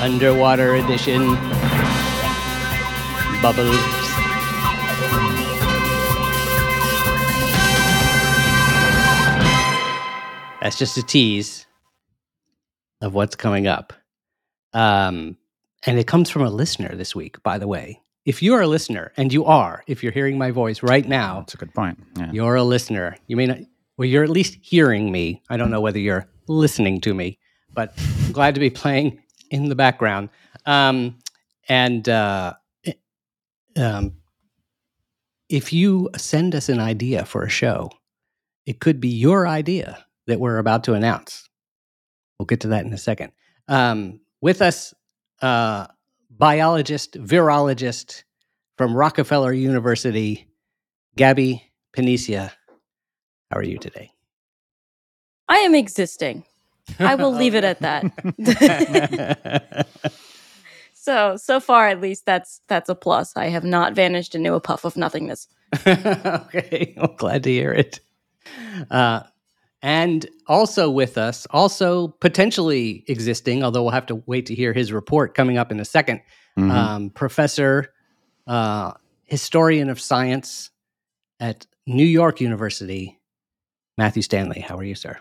Underwater edition. Bubbles. That's just a tease of what's coming up. Um, and it comes from a listener this week, by the way. If you're a listener, and you are, if you're hearing my voice right now, That's a good point. Yeah. you're a listener. You may not, well, you're at least hearing me. I don't know whether you're listening to me, but I'm glad to be playing in the background. Um, and uh, eh, um, if you send us an idea for a show, it could be your idea that we're about to announce. We'll get to that in a second. Um, with us, uh, biologist, virologist from Rockefeller University, Gaby Panicia. How are you today? I am existing. I will leave it at that. so so far at least that's that's a plus. I have not vanished into a puff of nothingness. okay, well, glad to hear it. Uh, and also with us, also potentially existing, although we'll have to wait to hear his report coming up in a 2nd Mhm. um, professor, uh, historian of science at New York University, Matthew Stanley. How are you, sir?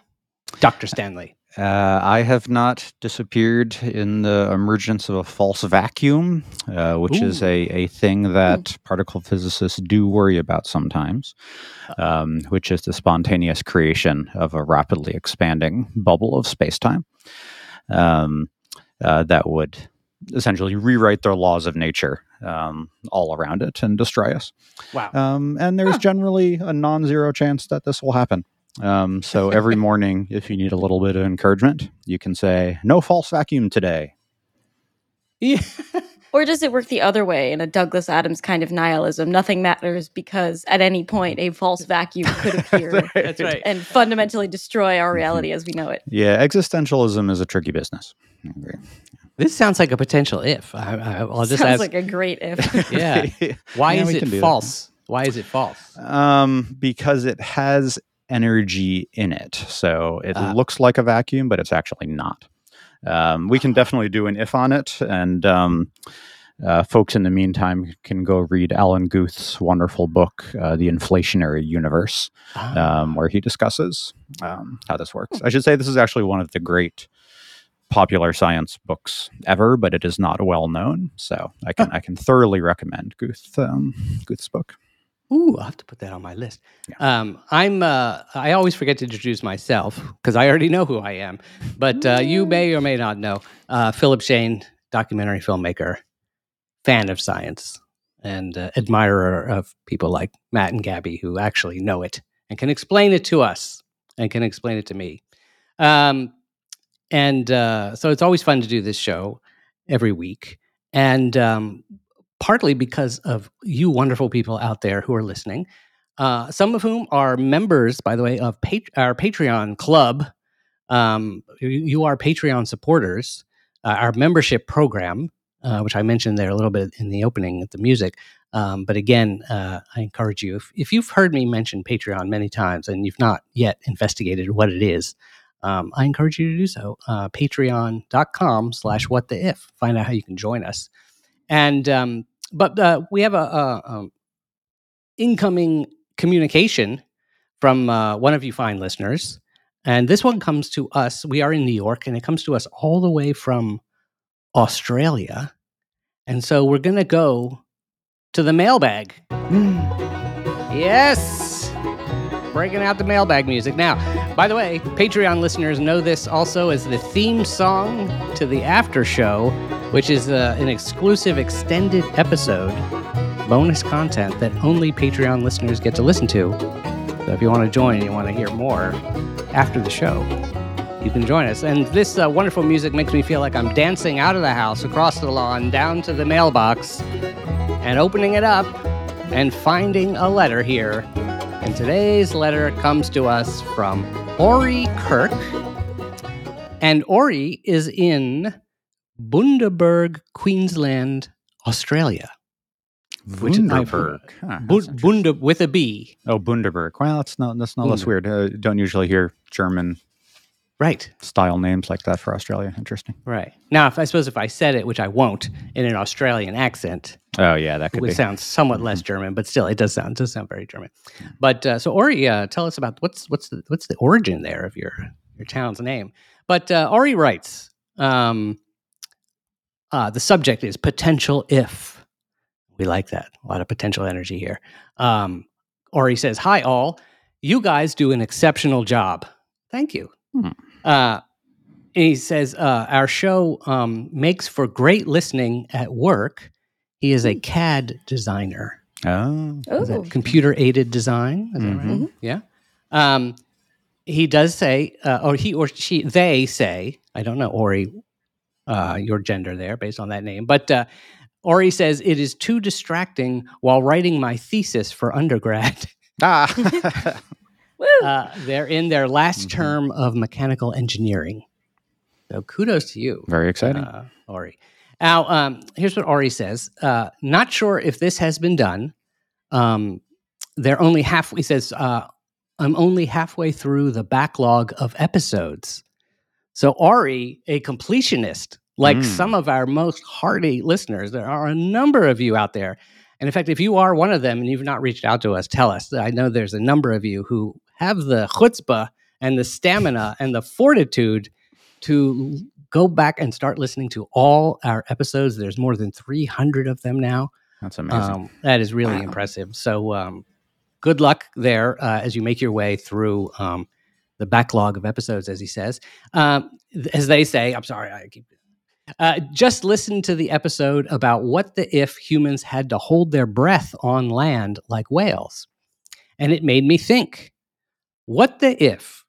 Dr. Stanley. Uh, I have not disappeared in the emergence of a false vacuum, uh, which is a, a thing that particle physicists do worry about sometimes, um, which is the spontaneous creation of a rapidly expanding bubble of spacetime um, uh, that would essentially rewrite their laws of nature um, all around it and destroy us. Wow. Um, and there's Huh. generally a non zero chance that this will happen. Um, so every morning, if you need a little bit of encouragement, you can say, no false vacuum today. Yeah. Or does it work the other way in a Douglas Adams kind of nihilism? Nothing matters because at any point a false vacuum could appear That's right. and fundamentally destroy our reality as we know it. Yeah, existentialism is a tricky business. I agree. This sounds like a potential if. I, I, I'll just Sounds ask. like a great if. yeah. Why Yeah, is we can it that. false? Why is it false? Um, because it has energy in it. So it Ah. looks like a vacuum, but it's actually not. Um, we can definitely do an if on it. And um, uh, folks in the meantime can go read Alan Guth's wonderful book, uh, The Inflationary Universe, Ah. um, where he discusses um, how this works. I should say this is actually one of the great popular science books ever, but it is not well known. So I can I can thoroughly recommend Guth um, Guth's book. Ooh, I'll have to put that on my list. Um, I'm. Uh, I always forget to introduce myself because I already know who I am. But uh, you may or may not know uh, Philip Shane, documentary filmmaker, fan of science, and uh, admirer of people like Matt and Gaby who actually know it and can explain it to us and can explain it to me. Um, and uh, so it's always fun to do this show every week. And um, partly because of you wonderful people out there who are listening, uh, some of whom are members, by the way, of our Patreon club. Um, you, you are Patreon supporters. Uh, our membership program, uh, which I mentioned there a little bit in the opening at the music. Um, but again, uh, I encourage you if, if you've heard me mention Patreon many times and you've not yet investigated what it is, um, I encourage you to do so. Uh, Patreon.com slash what the if. Find out how you can join us. And um, but uh, we have a, a um, incoming communication from uh, one of you fine listeners, and this one comes to us. We are in New York, and it comes to us all the way from Australia, and so we're gonna go to the mailbag. yes, breaking out the mailbag music now. By the way, Patreon listeners know this also as the theme song to the after show, which is uh, an exclusive extended episode, bonus content that only Patreon listeners get to listen to. So if you want to join and you want to hear more after the show, you can join us. And this uh, wonderful music makes me feel like I'm dancing out of the house, across the lawn, down to the mailbox, and opening it up and finding a letter here. And today's letter comes to us from Ori Kirk. And Ori is in Bundaberg, Queensland, Australia. Bundaberg. Huh, Bu-. Bunda with a B. oh, Bundaberg. Well, that's not that's not less weird. Uh, don't usually hear German Right. style names like that for Australia. Interesting. Right. Now, if I suppose if I said it, which I won't, in an Australian accent, Oh yeah, that could would be. sound somewhat less German, but still, it does sound does sound very German. But uh, so Ori, uh, tell us about what's what's the what's the origin there of your your town's name. But uh, Ori writes, um, uh, the subject is potential if. We like that. A lot of potential energy here. Um, Ori says, "Hi all, you guys do an exceptional job. Thank you." Hmm. Uh, and he says, uh, "Our show um, makes for great listening at work." He is a CAD designer. Oh, Is that computer aided design? Is that right? Yeah. Um, he does say, uh, or he or she, they say, I don't know, Ori, uh, your gender there based on that name, but uh, Ori says it is too distracting while writing my thesis for undergrad. ah. Woo! Uh, they're in their last Mhm. term of mechanical engineering. So kudos to you. very exciting. Uh, Ori. Now, um, here's what Ori says. Uh, not sure if this has been done. Um, they're only half. He says, uh, "I'm only halfway through the backlog of episodes." So Ori, a completionist, like Mm. some of our most hardy listeners, there are a number of you out there. And in fact, if you are one of them and you've not reached out to us, tell us. I know there's a number of you who have the chutzpah and the stamina and the fortitude to go back and start listening to all our episodes. There's more than 300 of them now. That's amazing. Um, that is really Wow. impressive. So, um, good luck there uh, as you make your way through um, the backlog of episodes, as he says. Um, as they say, I'm sorry, I keep. Uh, just listen to the episode about what the if humans had to hold their breath on land like whales. And it made me think what the if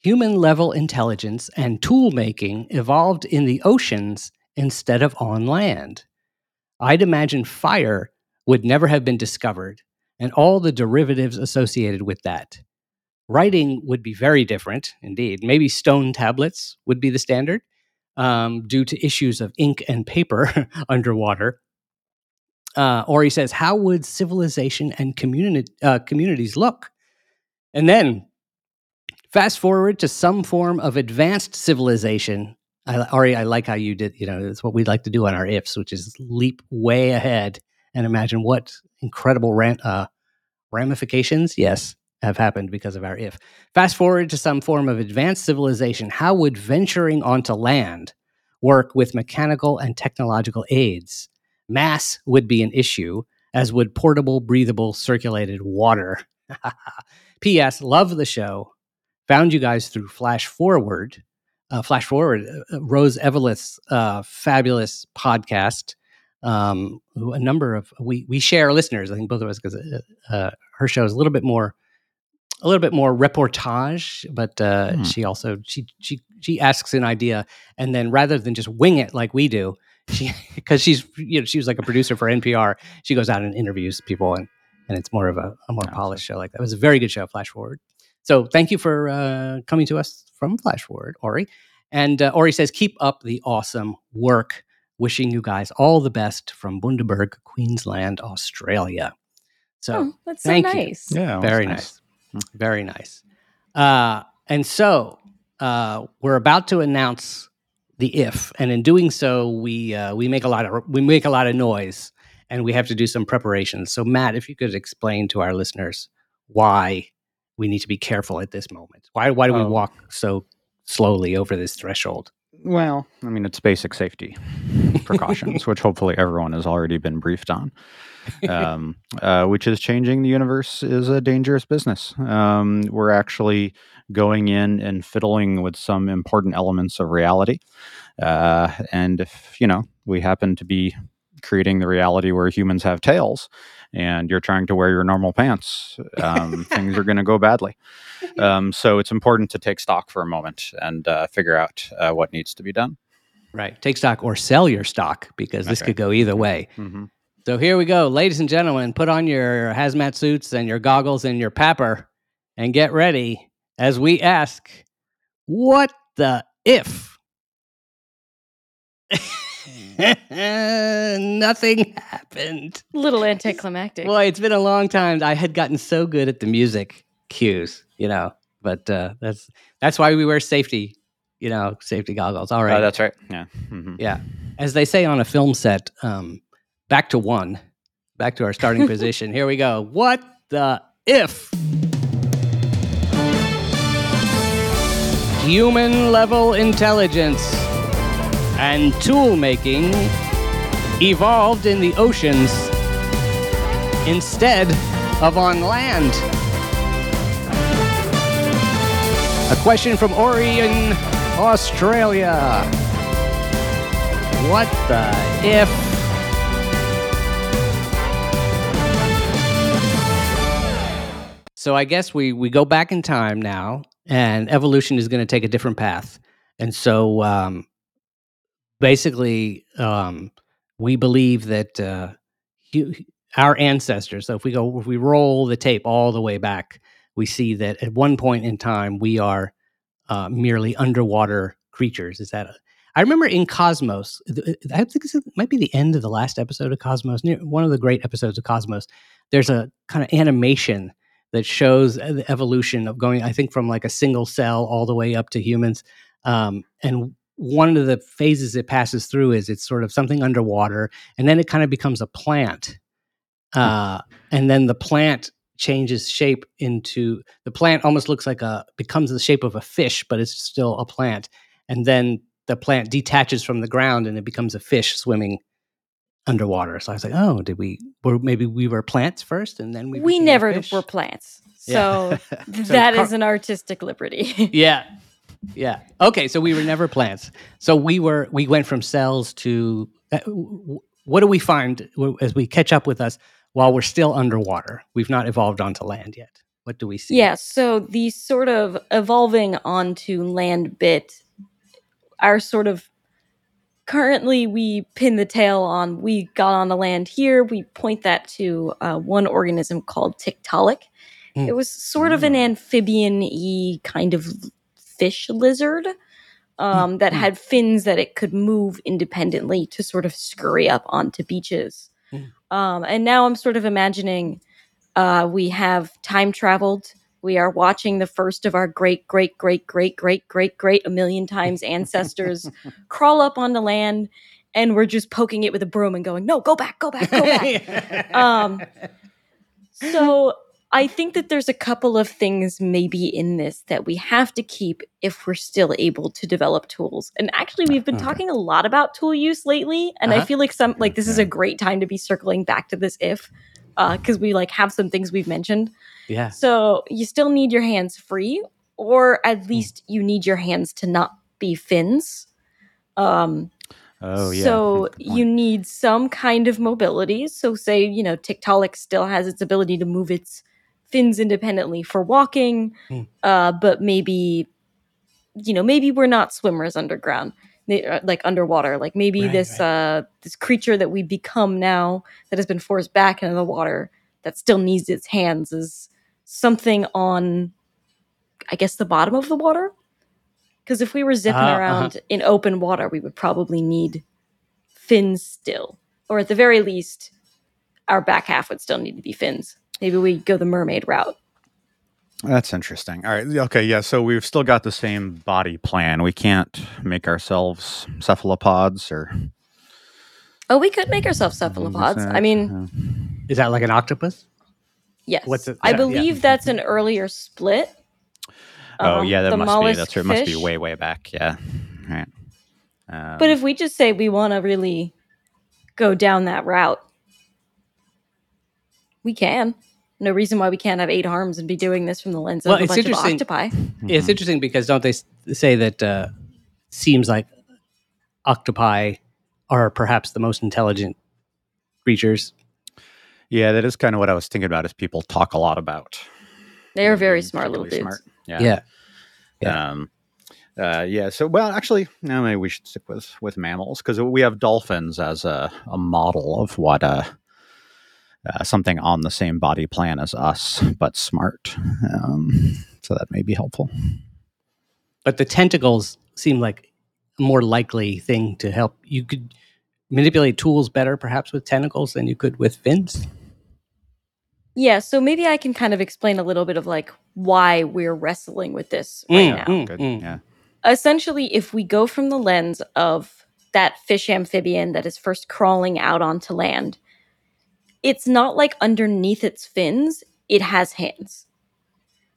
human level intelligence and tool making evolved in the oceans instead of on land? I'd imagine fire would never have been discovered and all the derivatives associated with that. Writing would be very different, indeed. Maybe stone tablets would be the standard um, due to issues of ink and paper underwater. Uh, or he says, How would civilization and communi- uh, communities look? And then fast forward to some form of advanced civilization. I, Ori, I like how you did, you know, it's what we'd like to do on our ifs, which is leap way ahead and imagine what incredible ram, uh, ramifications, yes, have happened because of our if. Fast forward to some form of advanced civilization. How would venturing onto land work with mechanical and technological aids? Mass would be an issue, as would portable, breathable, circulated water. P.S. Love the show. Found you guys through Flash Forward. Uh, Flash Forward, uh, Rose Eveleth's uh, fabulous podcast. Um, a number of we we share listeners. I think both of us because uh, uh, her show is a little bit more, a little bit more reportage, but uh, Hmm. she also she she she asks an idea and then rather than just wing it like we do, she because she's you know she was like a producer for NPR. She goes out and interviews people and and it's more of a, a more Awesome. polished show like that. It was a very good show, Flash Forward. So thank you for uh, coming to us from Flash Forward, Ori. And uh, Ori says, keep up the awesome work. Wishing you guys all the best from Bundaberg, Queensland, Australia. So oh, that's so thank you. nice. yeah, that was very nice. Very nice. Uh, and so uh, we're about to announce the if, and in doing so, we uh, we make a lot of we make a lot of noise, and we have to do some preparations. So, Matt, if you could explain to our listeners why we need to be careful at this moment. Why why do we Oh. walk so slowly over this threshold? Well, I mean, it's basic safety precautions, which hopefully everyone has already been briefed on. Um, uh, which is changing the universe is a dangerous business. Um, we're actually going in and fiddling with some important elements of reality. Uh, and if, you know, we happen to be creating the reality where humans have tails and you're trying to wear your normal pants, um, things are going to go badly. Um, so it's important to take stock for a moment and uh, figure out uh, what needs to be done. Right. Take stock or sell your stock because this Okay. could go either way. Mm-hmm. So here we go, ladies and gentlemen. Put on your hazmat suits and your goggles and your PAPR, and get ready as we ask, "What the if?" Nothing happened. Little anticlimactic. Boy, it's been a long time. I had gotten so good at the music cues, you know, but uh, that's that's why we wear safety, you know, safety goggles. All right. Oh, that's right. Yeah. hmm Yeah. As they say on a film set, um, back to one, back to our starting position. Here we go. What the if? Human level intelligence and tool making evolved in the oceans instead of on land. A question from Orion, Australia. What the if? So I guess we we go back in time now, and evolution is going to take a different path. And so, um, basically, um, we believe that uh, our ancestors. So if we go, if we roll the tape all the way back, we see that at one point in time we are uh, merely underwater creatures. Is that? A, I remember in Cosmos. I think this might be the end of the last episode of Cosmos. One of the great episodes of Cosmos. There's a kind of animation that shows the evolution of going. I think from like a single cell all the way up to humans. Um, and one of the phases it passes through is it's sort of something underwater, and then it kind of becomes a plant. Uh, and then the plant changes shape into the plant almost looks like a becomes the shape of a fish, but it's still a plant. And then the plant detaches from the ground and it becomes a fish swimming underwater. So I was like, oh, did we? Or maybe we were plants first, and then we we never were plants. Yeah. So that is an artistic liberty. yeah yeah. Okay so we were never plants. So we were we went from cells to uh, what do we find as we catch up with us while we're still underwater? We've not evolved onto land yet. What do we see? Yeah, so the sort of evolving onto land bit are sort of currently we pin the tail on we got on the land here we point that to uh, one organism called tiktaalik. Mm. it was sort of an amphibian-y kind of fish lizard um, that Mm. had fins that it could move independently to sort of scurry up onto beaches Mm. um, and now i'm sort of imagining uh, we have time traveled we are watching the first of our great great great great great great great a million times ancestors crawl up onto land and we're just poking it with a broom and going no go back go back go back um, so I think that there's a couple of things maybe in this that we have to keep if we're still able to develop tools. And actually, we've been talking a lot about tool use lately, and I Uh-huh. feel like some like this is a great time to be circling back to this if because we like have some things we've mentioned. yeah So you still need your hands free, or at least you need your hands to not be fins. Um, Oh, yeah. so you need some kind of mobility. So say, you know, Tiktaalik still has its ability to move its fins independently for walking, Hmm. uh, but maybe, you know, maybe we're not swimmers underground, uh, like underwater. Like maybe Right, this uh, this creature that we become now that has been forced back into the water that still needs its hands is something on, I guess, the bottom of the water. Because if we were zipping Uh-huh, around in open water, we would probably need fins still, or at the very least, our back half would still need to be fins. Maybe we go the mermaid route. That's interesting. All right. Okay. Yeah. So we've still got the same body plan. We can't make ourselves cephalopods or Oh, we could make ourselves cephalopods. I mean, is that like an octopus yes. What's it- I yeah, yeah. believe that's an earlier split. oh Um, yeah, that the must be. That's right. It must be way way back. Yeah. All right. Um, But if we just say we want to really go down that route, we can. No reason why we can't have eight arms and be doing this from the lens of Well, a it's bunch of octopi. it's interesting because don't they say that uh, seems like octopi are perhaps the most intelligent creatures. Yeah, that is kind of what I was thinking about. Is people talk a lot about. They are very being smart little dudes. particularly smart. Yeah. Yeah. Um, uh, yeah. So, well, actually, no, maybe we should stick with with mammals because we have dolphins as a, a model of what uh, uh, something on the same body plan as us, but smart. Um, so that may be helpful. But the tentacles seem like a more likely thing to help. You could manipulate tools better, perhaps, with tentacles than you could with fins. Yeah, so maybe I can kind of explain a little bit of like why we're wrestling with this right Mm, now. mm, Good. mm. Yeah. Essentially, if we go from the lens of that fish amphibian that is first crawling out onto land, it's not like underneath its fins, it has hands.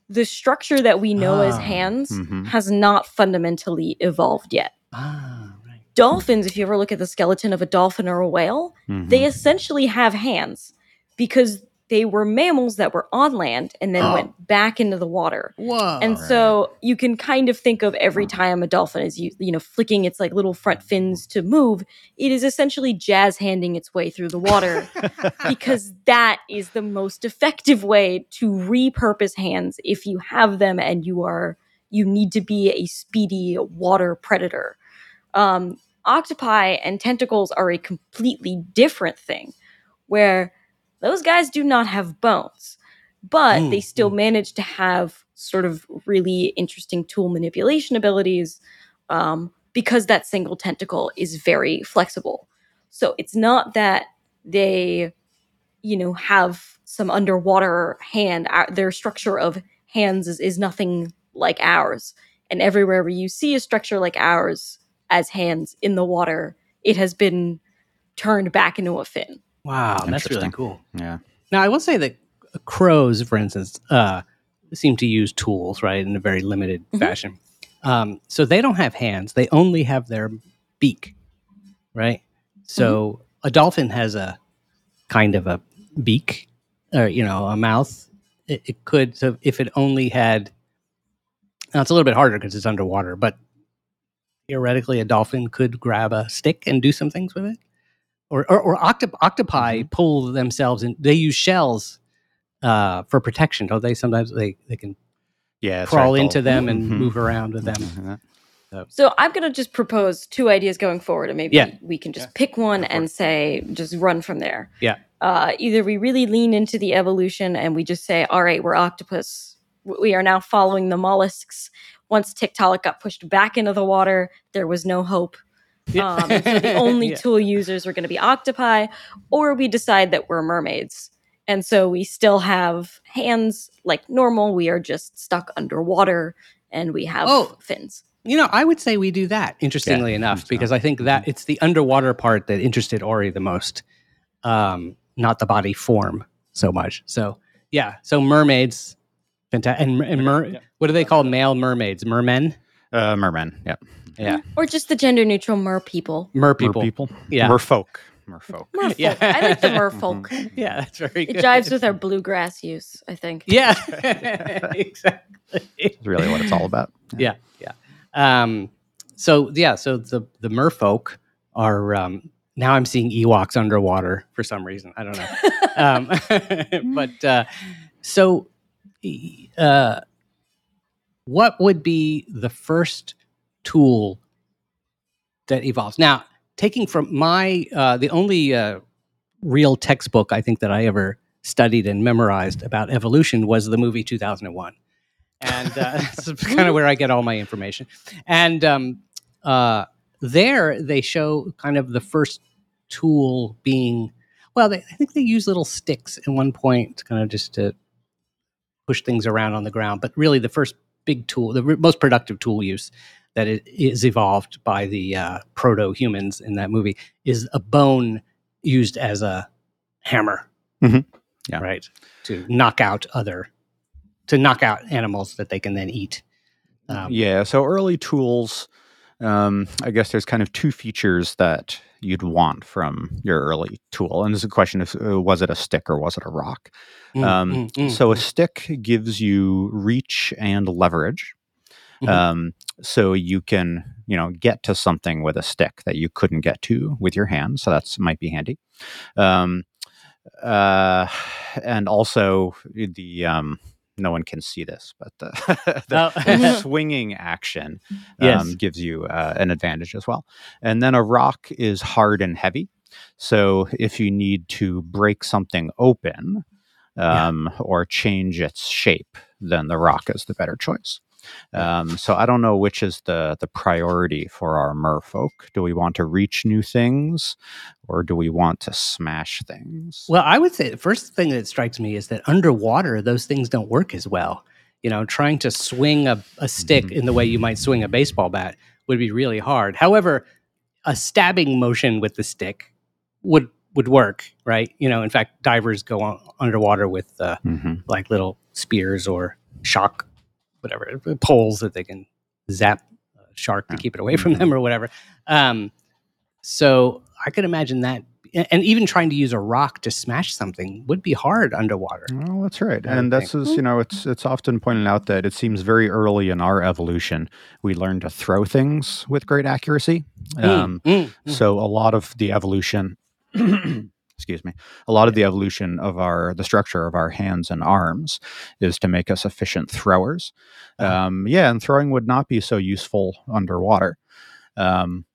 The structure that we know as Ah, hands mhm. has not fundamentally evolved yet. Ah, right. Dolphins, if you ever look at the skeleton of a dolphin or a whale, they Mhm. essentially have hands because they were mammals that were on land and then Oh. went back into the water. Whoa. and so you can kind of think of every time a dolphin is you, you know flicking its like little front fins to move, it is essentially jazz handing its way through the water because that is the most effective way to repurpose hands if you have them and you are you need to be a speedy water predator. Um, octopi and tentacles are a completely different thing, where those guys do not have bones, but Mm, they still mm. manage to have sort of really interesting tool manipulation abilities um, because that single tentacle is very flexible. So it's not that they, you know, have some underwater hand. Their structure of hands is, is nothing like ours. And everywhere where you see a structure like ours as hands in the water, it has been turned back into a fin. Wow, that's really cool. Yeah. Now, I will say that crows, for instance, uh, seem to use tools, right, in a very limited Mhm. fashion. Um, so they don't have hands; they only have their beak, right? So a dolphin has a kind of a beak, or you know, a mouth. It, it could, so if it only had, now it's a little bit harder because it's underwater, but theoretically, a dolphin could grab a stick and do some things with it or or, or octop- octopi pull themselves and They use shells uh, for protection, don't they? Sometimes they they can Yeah. crawl right, into they'll- them and Mhm. move around with them. Mhm. So I'm going to just propose two ideas going forward, and maybe Yeah. we can just Yeah. pick one and say, just run from there. Yeah. Uh, either we really lean into the evolution and we just say, all right, we're octopus. We are now following the mollusks. Once Tiktaalik got pushed back into the water, there was no hope. Yeah. Um, so the only Yeah. tool users are going to be octopi, or we decide that we're mermaids. And so we still have hands like normal. We are just stuck underwater and we have Oh. fins. You know, I would say we do that. Interestingly enough, because I think that it's the underwater part that interested Ori the most, um, not the body form so much. So yeah, so mermaids, fanta- and, and mer- Yeah. what do they call male mermaids? Mermen. Uh, mermen. Yeah. Yeah, Or just the gender neutral mer people. mer people. Mer people. Yeah. Merfolk. Merfolk. Merfolk. Yeah. I like the merfolk. Yeah, that's very good. It jives with our bluegrass use, I think. Yeah, exactly. Is really what it's all about. Yeah, yeah. Um, so yeah, so the the merfolk are um, now I'm seeing Ewoks underwater for some reason. I don't know. um, but uh, so, uh, what would be the first tool that evolves? Now, taking from my uh, the only uh, real textbook I think that I ever studied and memorized about evolution was the movie 2001 and uh, that's kind of where I get all my information. And um, uh, there, they show kind of the first tool being well. They, I think they use little sticks at one point, kind of just to push things around on the ground. But really, the first big tool, the most productive tool use that it is evolved by the uh, proto humans in that movie is a bone used as a hammer. Mhm. Yeah. Right. To knock out other to knock out animals that they can then eat. Um, yeah. So early tools, um, I guess there's kind of two features that you'd want from your early tool, and it's a question of uh, was it a stick or was it a rock? mm, Um, mm, mm, so a mm. stick gives you reach and leverage. Mhm. Um, so you can, you know, get to something with a stick that you couldn't get to with your hand. So that's might be handy. Um, uh, and also the um, no one can see this, but the, the, Oh. the swinging action um, Yes. gives you uh, an advantage as well. And then a rock is hard and heavy. So if you need to break something open Yeah. um, or change its shape, then the rock is the better choice. Um, so I don't know which is the the priority for our merfolk. Do we want to reach new things, or do we want to smash things? Well, I would say the first thing that strikes me is that underwater, those things don't work as well. You know, trying to swing a, a stick Mhm. in the way you might swing a baseball bat would be really hard. However, a stabbing motion with the stick would would work, right? You know, in fact, divers go on, underwater with uh, Mhm. like little spears or shock, whatever poles that they can zap a shark to keep it away from them or whatever. Um, so I could imagine that, and even trying to use a rock to smash something would be hard underwater. Well, that's right, and this is you know it's it's often pointed out that it seems very early in our evolution we learned to throw things with great accuracy. Um, Mm, mm, mm. So a lot of the evolution, excuse me, a lot of the evolution of our the structure of our hands and arms is to make us efficient throwers. Uh-huh. Um, yeah, and throwing would not be so useful underwater. Um,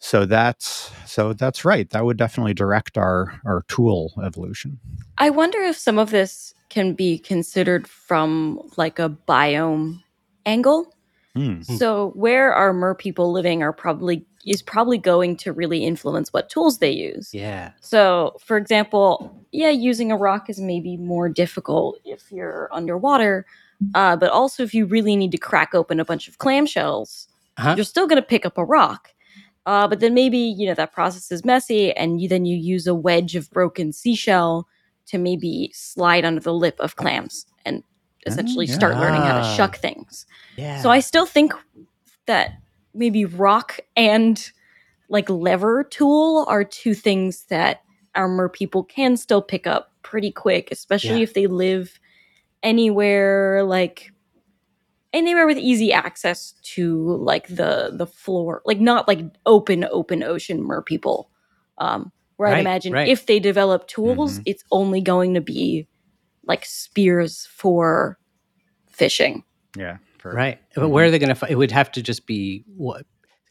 so that's so that's right. That would definitely direct our our tool evolution. I wonder if some of this can be considered from like a biome angle. Hmm. So where our mer people living are probably is probably going to really influence what tools they use. yeah. So, for example, yeah, using a rock is maybe more difficult if you're underwater, uh, but also if you really need to crack open a bunch of clamshells, Uh-huh. you're still going to pick up a rock. Uh, but then maybe you know that process is messy, and you then you use a wedge of broken seashell to maybe slide under the lip of clams and essentially yeah. start learning how to shuck things. Yeah. So I still think that maybe rock and like lever tool are two things that our mer people can still pick up pretty quick, especially Yeah. if they live anywhere like anywhere with easy access to like the the floor, like not like open open ocean mer people. Um where Right, imagine right. if they develop tools, Mhm. it's only going to be like spears for fishing. Yeah. For, right. But where are they going to? Fi- it would have to just be what?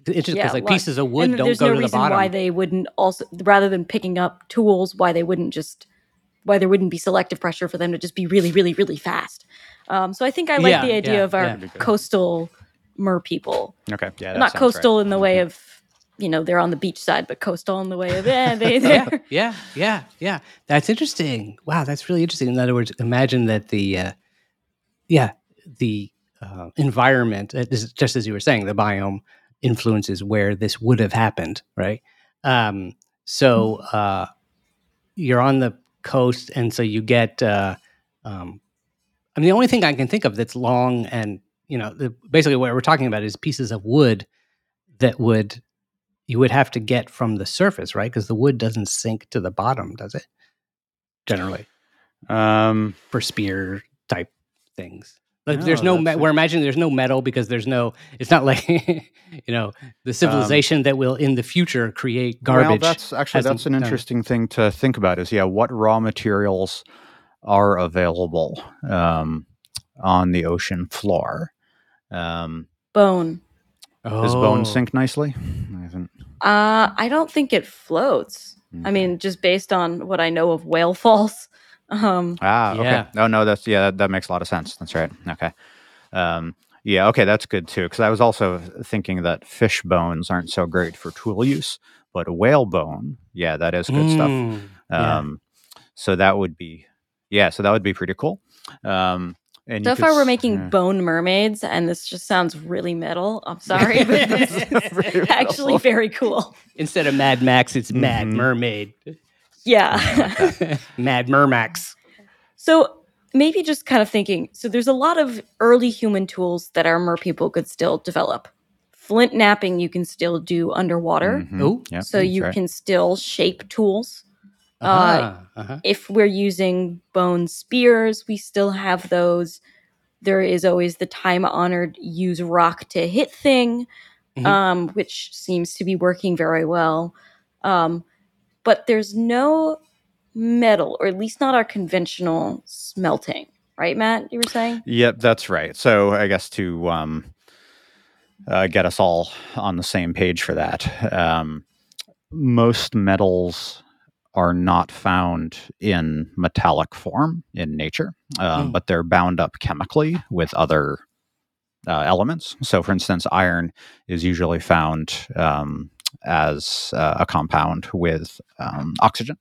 It's just Yeah, because like like- pieces of wood and don't there's go no to the reason bottom. why they wouldn't also rather than picking up tools why they wouldn't just why there wouldn't be selective pressure for them to just be really really really fast um, so i think i like Yeah, the idea yeah, of our yeah. coastal mer people Okay. Yeah. that not coastal right. in the way Mhm. of you know they're on the beach side but coastal in the way of eh, they they're yeah, yeah, yeah. That's interesting. Wow, that's really interesting. In other words, imagine that the, uh, yeah, the uh, environment, uh, is- just as you were saying, the biome influences where this would have happened, right? Um, so uh, you're on the coast, and so you get. Uh, um, I mean, the only thing I can think of that's long and you know, the, basically what we're talking about is pieces of wood that would you would have to get from the surface, right? Because the wood doesn't sink to the bottom, does it? Generally, Um, for spear type things. Like No, there's no, me- we're imagining there's no metal because there's no. It's not like you know the civilization that will in the future create garbage. Well, that's actually that's an done interesting thing to think about. Is yeah, what raw materials are available um, on the ocean floor? Um, bone Does bone Oh. sink nicely? I haven't. uh i don't think it floats i mean just based on what i know of whale falls um Ah, Yeah. okay. Oh no, that's yeah, that, that makes a lot of sense. That's right. Okay. Um, yeah, okay, that's good too. Because I was also thinking that fish bones aren't so great for tool use, but whale bone, yeah, that is good stuff. Mm, yeah. Um, so that would be, yeah, so that would be pretty cool. Um, and so far, if could i were making yeah. bone mermaids and this just sounds really metal i'm sorry but this is actually very cool Instead of Mad Max, it's Mad Mhm. Mermaid. Yeah Mad Mermax. So maybe just kind of thinking. So there's a lot of early human tools that our mer people could still develop. Flint knapping you can still do underwater, Mhm. Oh, Yep, so you right. can still shape tools. Uh, uh-huh, uh-huh. If we're using bone spears, we still have those. there is always the time honored use rock to hit thing, Mhm. um, which seems to be working very well. Um, but there's no metal, or at least not our conventional smelting, right, Matt? You were saying? Yep, that's right. So I guess to um, uh, get us all on the same page for that, um, most metals are not found in metallic form in nature, um, Mm. but they're bound up chemically with other uh, elements. So, for instance, iron is usually found um, as uh, a compound with um, oxygen,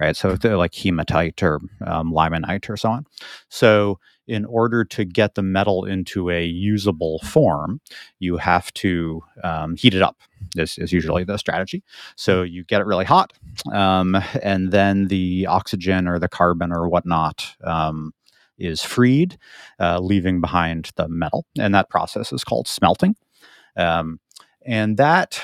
right? So, they're like hematite or um, limonite or so on. So, in order to get the metal into a usable form, you have to um, heat it up. This is usually the strategy. So you get it really hot, um, and then the oxygen or the carbon or whatnot um, is freed, uh, leaving behind the metal. And that process is called smelting. Um, and that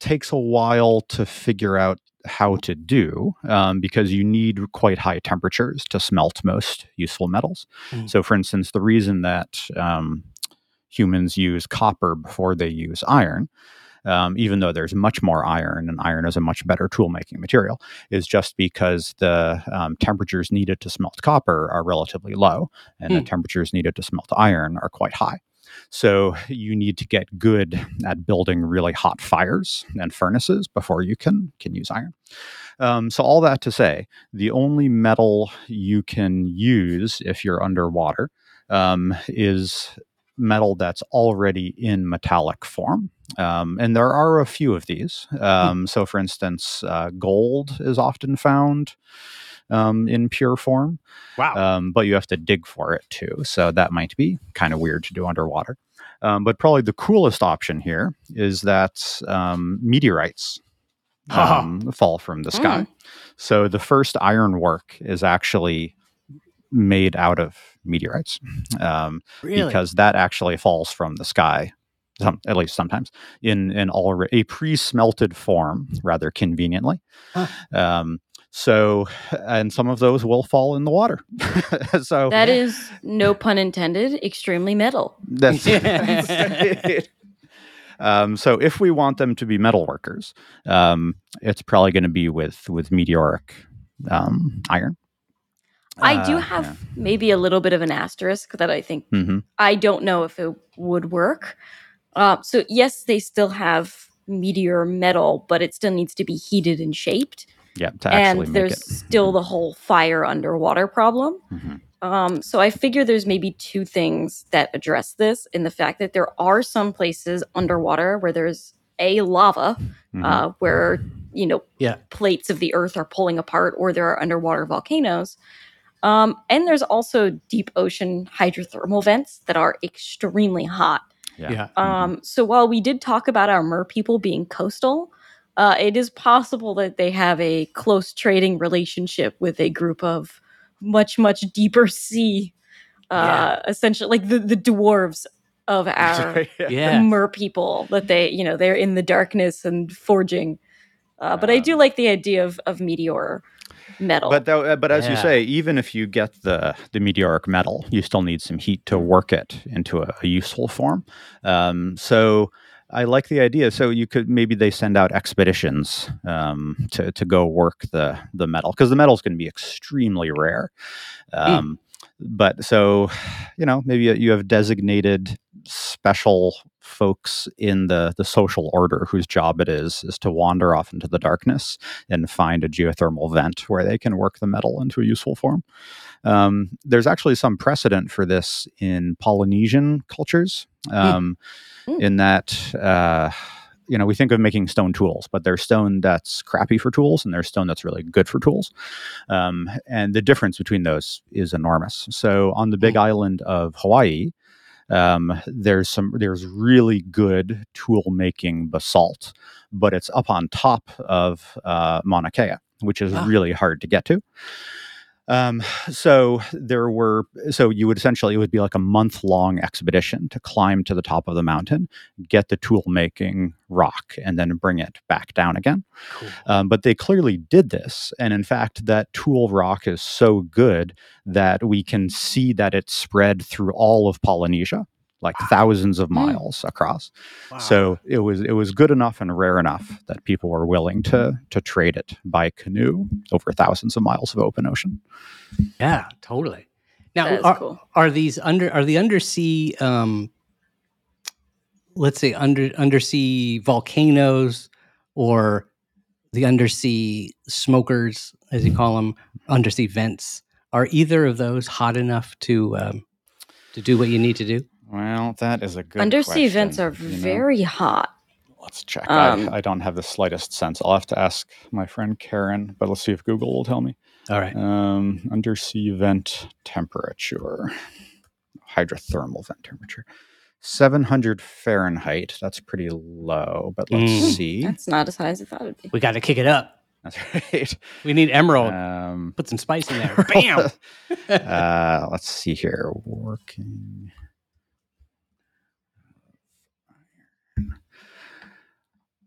takes a while to figure out how to do um, because you need quite high temperatures to smelt most useful metals. Mm. So, for instance, the reason that um, humans use copper before they use iron, um, even though there's much more iron and iron is a much better tool making material, is just because the um, temperatures needed to smelt copper are relatively low and the Hmm. temperatures needed to smelt iron are quite high. So you need to get good at building really hot fires and furnaces before you can can use iron. Um, so all that to say, the only metal you can use if you're underwater um, is metal that's already in metallic form. Um, and there are a few of these. Um, so, for instance, uh, gold is often found um, in pure form Wow. um, but you have to dig for it too. So that might be kind of weird to do underwater. Um, but probably the coolest option here is that um, meteorites um, fall from the sky. So the first ironwork is actually made out of meteorites um, really? because that actually falls from the sky. Some, at least sometimes in in already a pre-smelted form, rather conveniently. Huh. Um, so, and some of those will fall in the water. so That is, no pun intended, extremely metal. that's, um, so if we want them to be metal workers, um, it's probably going to be with with meteoric um, iron. I do Uh, have maybe a little bit of an asterisk that I think yeah. Mhm. I don't know if it would work. Uh, so yes, they still have meteor metal, but it still needs to be heated and shaped. Yeah, to And make there's it. still the whole fire underwater problem. Mhm. Um, so I figure there's maybe two things that address this in the fact that there are some places underwater where there's a lava, Mhm. uh, where you know Yeah. plates of the earth are pulling apart, or there are underwater volcanoes. Um, and there's also deep ocean hydrothermal vents that are extremely hot. yeah. yeah. Um, so while we did talk about our mer people being coastal, uh, it is possible that they have a close trading relationship with a group of much much deeper sea, uh, essentially like the the dwarves of our Yeah. mer people that they you know they're in the darkness and forging. Uh, but I do like the idea of of meteor metal. But though, uh, but as you say, even if you get the the meteoric metal, you still need some heat to work it into a, a useful form. Um, so I like the idea. So you could maybe they send out expeditions um, to to go work the the metal because the metal is going to be extremely rare. Um, But so you know maybe you have designated special folks in the the social order whose job it is is to wander off into the darkness and find a geothermal vent where they can work the metal into a useful form. Um, there's actually some precedent for this in Polynesian cultures, um, Mm. in that. Uh, you know, we think of making stone tools, but there's stone that's crappy for tools, and there's stone that's really good for tools. Um, and the difference between those is enormous. So, on the Big Island of Hawaii, um, there's some there's really good tool making basalt, but it's up on top of uh, Mauna Kea, which is Ah. really hard to get to. Um, so there were, so you would essentially, it would be like a month long expedition to climb to the top of the mountain, get the tool making rock, and then bring it back down again. Cool. Um, but they clearly did this. And in fact, that tool rock is so good that we can see that it spread through all of Polynesia, like thousands of Mm. miles across. Wow. So it was it was good enough and rare enough that people were willing to to trade it by canoe over thousands of miles of open ocean. yeah, totally. Now, are, cool. are these under are the undersea um let's say under undersea volcanoes or the undersea smokers as you call them undersea vents are either of those hot enough to um to do what you need to do Well, that is a good Undersea vents are question, you know. very hot. Let's check. um, I, I don't have the slightest sense. I'll have to ask my friend Karen, but let's see if Google will tell me. all right Um, undersea vent temperature, hydrothermal vent temperature, seven hundred Fahrenheit. That's pretty low, but let's Mm. see. That's not as high as I thought it'd be. we got to kick it up That's right. we need Emeril Um, put some spice in there bam uh, let's see here. Working.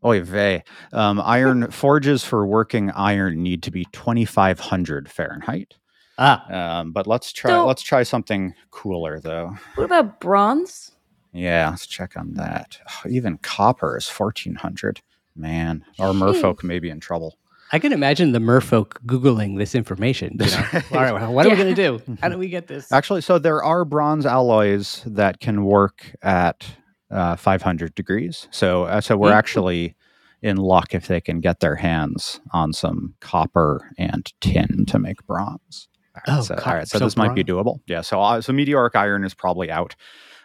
Oy vey. Um, iron forges for working iron need to be 2500 Fahrenheit. ah Um, but let's try So- let's try something cooler though. What about bronze? Yeah, let's check on that. Oh, even copper is 1400. Man, our Jeez. merfolk may be in trouble. I can imagine the merfolk googling this information. You know? All right, well, what are we going to do? How do we get this? Actually, so there are bronze alloys that can work at uh, 500 degrees. So, uh, so we're Mm. actually in luck if they can get their hands on some copper and tin to make bronze. All right, Oh, so, all right, so, so this might be doable. Yeah. So, uh, so meteoric iron is probably out.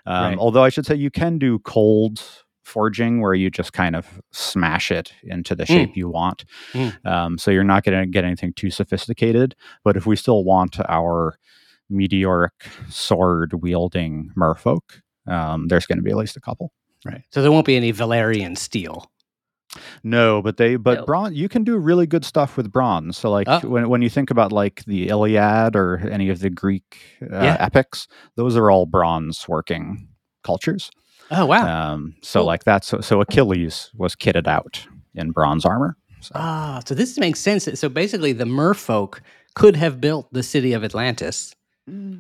Um, Right. Although I should say you can do cold forging where you just kind of smash it into the shape you want. Mm. Um, so you're not going to get anything too sophisticated. But if we still want our meteoric sword wielding merfolk, um, there's going to be at least a couple. Right. So there won't be any Valyrian steel. No, but they but No. bronze you can do really good stuff with bronze. So like Oh. when when you think about like the Iliad or any of the Greek uh, Yeah. epics, those are all bronze working cultures. Oh wow. Um, so Cool. like that's so, so Achilles was kitted out in bronze armor. So, ah, so this makes sense. So basically, the merfolk could have built the city of Atlantis,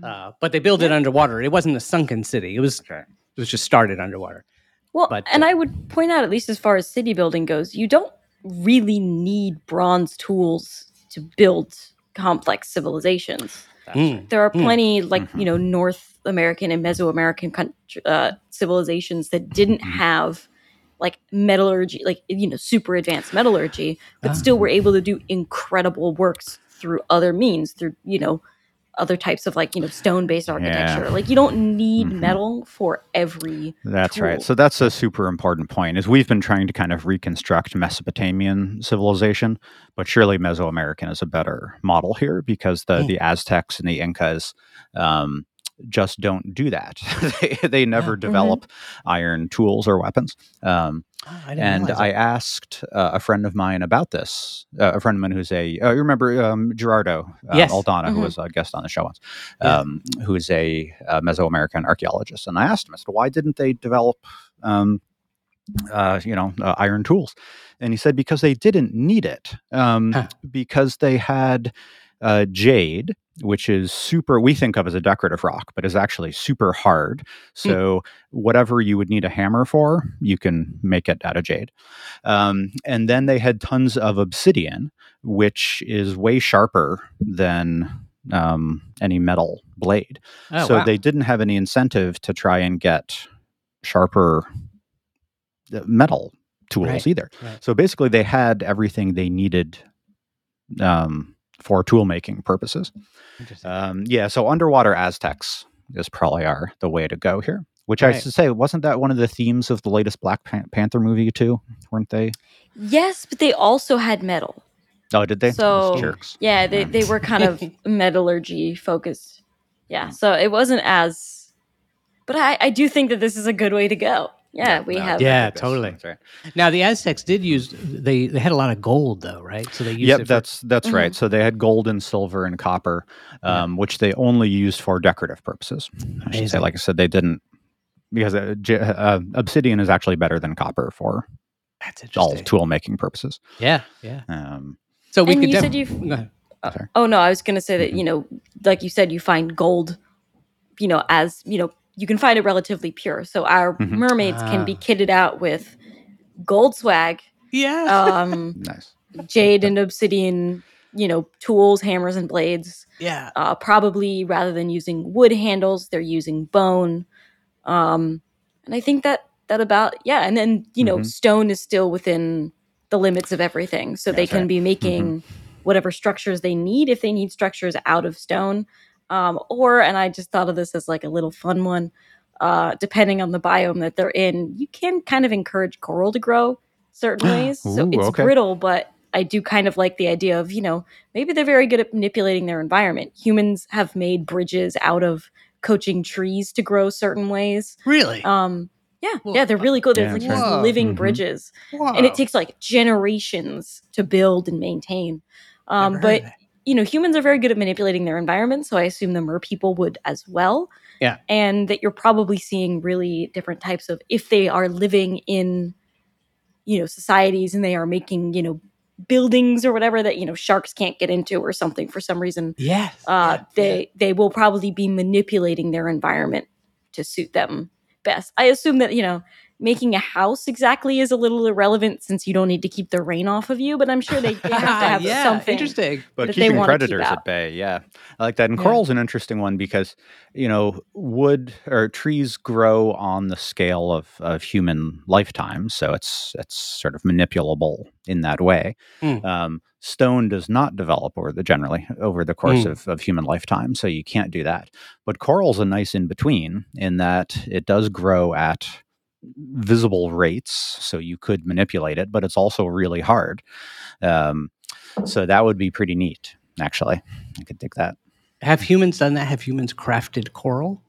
uh, but they built it underwater. It wasn't a sunken city. It was Okay. it was just started underwater. Well, But, and uh, I would point out, at least as far as city building goes, you don't really need bronze tools to build complex civilizations. Mm. There are Hmm. plenty, like Mhm. you know, North American and Mesoamerican country, uh, civilizations that didn't Mhm. have like metallurgy, like you know, super advanced metallurgy, but Ah. still were able to do incredible works through other means, through you know, other types of like you know, stone-based architecture. Like you don't need Mhm. metal for every That's right. So that's a super important point. Is we've been trying to kind of reconstruct Mesopotamian civilization, but surely Mesoamerican is a better model here because the Hmm. the Aztecs and the Incas um, just don't do that. they they never Oh. develop iron tools or weapons. Um, Ah, I and I asked uh, a friend of mine about this. Uh, a friend of mine who's a uh, you remember um, Gerardo uh, Yes. Aldana, who Mhm. was a guest on the show once, Yeah. um, who is a, uh Mesoamerican archaeologist. And I asked him, I said, why didn't they develop, um, uh, you know, uh, iron tools? And he said because they didn't need it, um, Huh. because they had uh, jade, which is super. We think of as a decorative rock, but is actually super hard. So whatever you would need a hammer for, you can make it out of jade. Um, and then they had tons of obsidian, which is way sharper than um, any metal blade. Oh, so wow. they didn't have any incentive to try and get sharper uh, metal tools Right, either. right. So basically, they had everything they needed um, for tool making purposes. Um, yeah, so underwater Aztecs is probably our the way to go here. Which I should say, wasn't that one of the themes of the latest Black Pan- Panther movie too? Weren't they? Yes, but they also had metal. Oh, did they? So, jerks. Yeah, they, Yeah. they were kind of metallurgy focused. Yeah, so it wasn't as. But I, I do think that this is a good way to go. Yeah, we no, have. Yeah, that's- totally. that's right. Now the Aztecs did use they they had a lot of gold though, right? So they used Yep, it for, that's that's right. So they had gold and silver and copper, Yeah. um, which they only used for decorative purposes. I should say, like I said, they didn't because uh, uh, obsidian is actually better than copper for that's all tool making purposes. Yeah, yeah. Um, So we And could you def- said you've- Go Oh no, I was gonna say that Mhm. you know, like you said, you find gold, you know, as you know, you can find it relatively pure. So our Mhm. mermaids can be Ah. kitted out with gold swag, Yeah. um, nice. jade and obsidian, you know, tools, hammers and blades. yeah. Uh, probably rather than using wood handles, they're using bone. Um, and I think that that about yeah. And then you know, Mhm. stone is still within the limits of everything, so they can right. be making whatever structures they need if they need structures out of stone. Um, or and I just thought of this as like a little fun one. Uh, depending on the biome that they're in, you can kind of encourage coral to grow certain ways. so it's okay. brittle, but I do kind of like the idea of, you know, maybe they're very good at manipulating their environment. Humans have made bridges out of coaching trees to grow certain ways. Really? Um, yeah, Whoa. yeah, they're really good. They're Yeah, like right. living Mhm. bridges, Whoa. and it takes like generations to build and maintain. Um, Never heard but of that. You know, humans are very good at manipulating their environment, so I assume the mer people would as well. Yeah. and that you're probably seeing really different types of if they are living in, you know, societies and they are making you know buildings or whatever that you know sharks can't get into or something for some reason. yes. Uh, yeah, they they will probably be manipulating their environment to suit them best. I assume that you know making a house exactly is a little irrelevant since you don't need to keep the rain off of you. But I'm sure they, they have to have yeah, something. Interesting. But that they keeping wanna keep predators out. at bay, yeah, I like that. And Yeah. coral's an interesting one because you know wood or trees grow on the scale of, of human lifetimes, so it's it's sort of manipulable in that way. Mm. Um, stone does not develop over the generally over the course Mm. of, of human lifetime, so you can't do that. But coral's a nice in between in that it does grow at visible rates, so you could manipulate it, but it's also really hard. Um, so that would be pretty neat, actually. I could dig that. Have humans done that? Have humans crafted coral?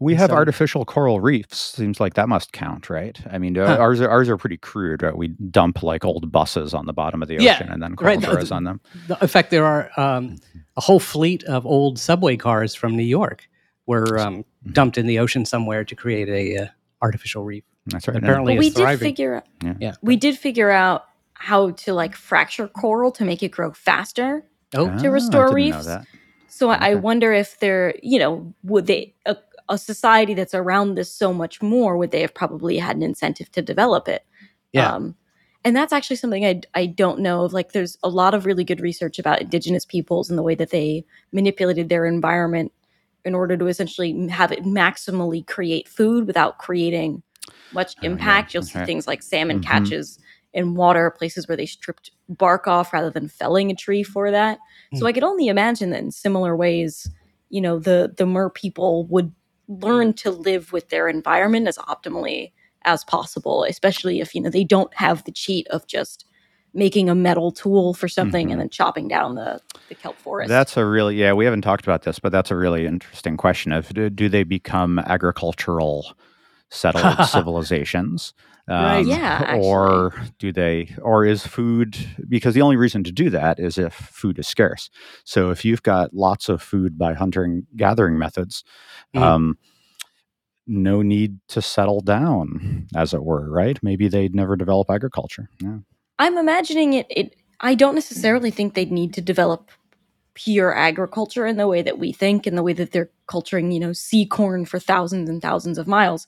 We have so- artificial coral reefs. Seems like that must count, right? I mean, uh, Huh. ours are ours are pretty crude. Right? We dump like old buses on the bottom of the ocean, Yeah, and then coral right. grows on them. The- In fact, there are um, a whole fleet of old subway cars from New York were um, Mhm. dumped in the ocean somewhere to create a uh, artificial reef. That's right. And and- apparently But we it's did figure out. Yeah. Yeah. We did figure out how to like fracture coral to make it grow faster. Oh, to Ah, restore I didn't know reefs. that. So I I wonder if they're, you know, would they a, a society that's around this so much more would they have probably had an incentive to develop it? Yeah. Um, and that's actually something I I don't know of. Like, there's a lot of really good research about indigenous peoples and the way that they manipulated their environment in order to essentially have it maximally create food without creating much Oh, yeah, impact. You'll see right. things like salmon Mhm. catches in water, places where they stripped bark off rather than felling a tree for that. So Mm. I could only imagine that in similar ways, you know, the the mer people would learn to live with their environment as optimally as possible, especially if you know they don't have the cheat of just making a metal tool for something Mhm. and then chopping down the, the kelp forest. That's a really yeah. We haven't talked about this, but that's a really interesting question. Of do, do they become agricultural settled civilizations? Um, Right. Yeah, Or do they? Or is food? Because the only reason to do that is if food is scarce. So if you've got lots of food by hunting gathering methods, Mm. um, no need to settle down, as it were. Right? Maybe they'd never develop agriculture. Yeah. I'm imagining it, it I don't necessarily think they'd need to develop pure agriculture in the way that we think, in the way that they're culturing, you know, sea corn for thousands and thousands of miles.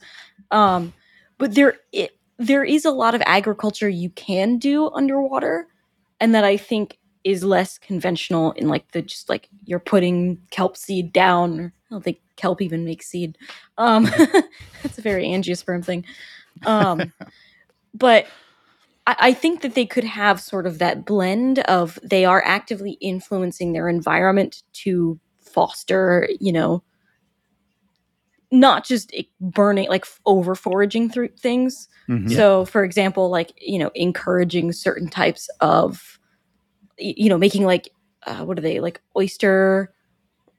Um, but there it, there is a lot of agriculture you can do underwater, and that I think is less conventional in like the just like you're putting kelp seed down. Or, I don't think kelp even makes seed. Um, that's a very angiosperm thing. Um, but I, I think that they could have sort of that blend of they are actively influencing their environment to foster, you know, not just burning, like over foraging through things. Mhm. So, for example, like, you know, encouraging certain types of, you know, making like, uh, what are they, like oyster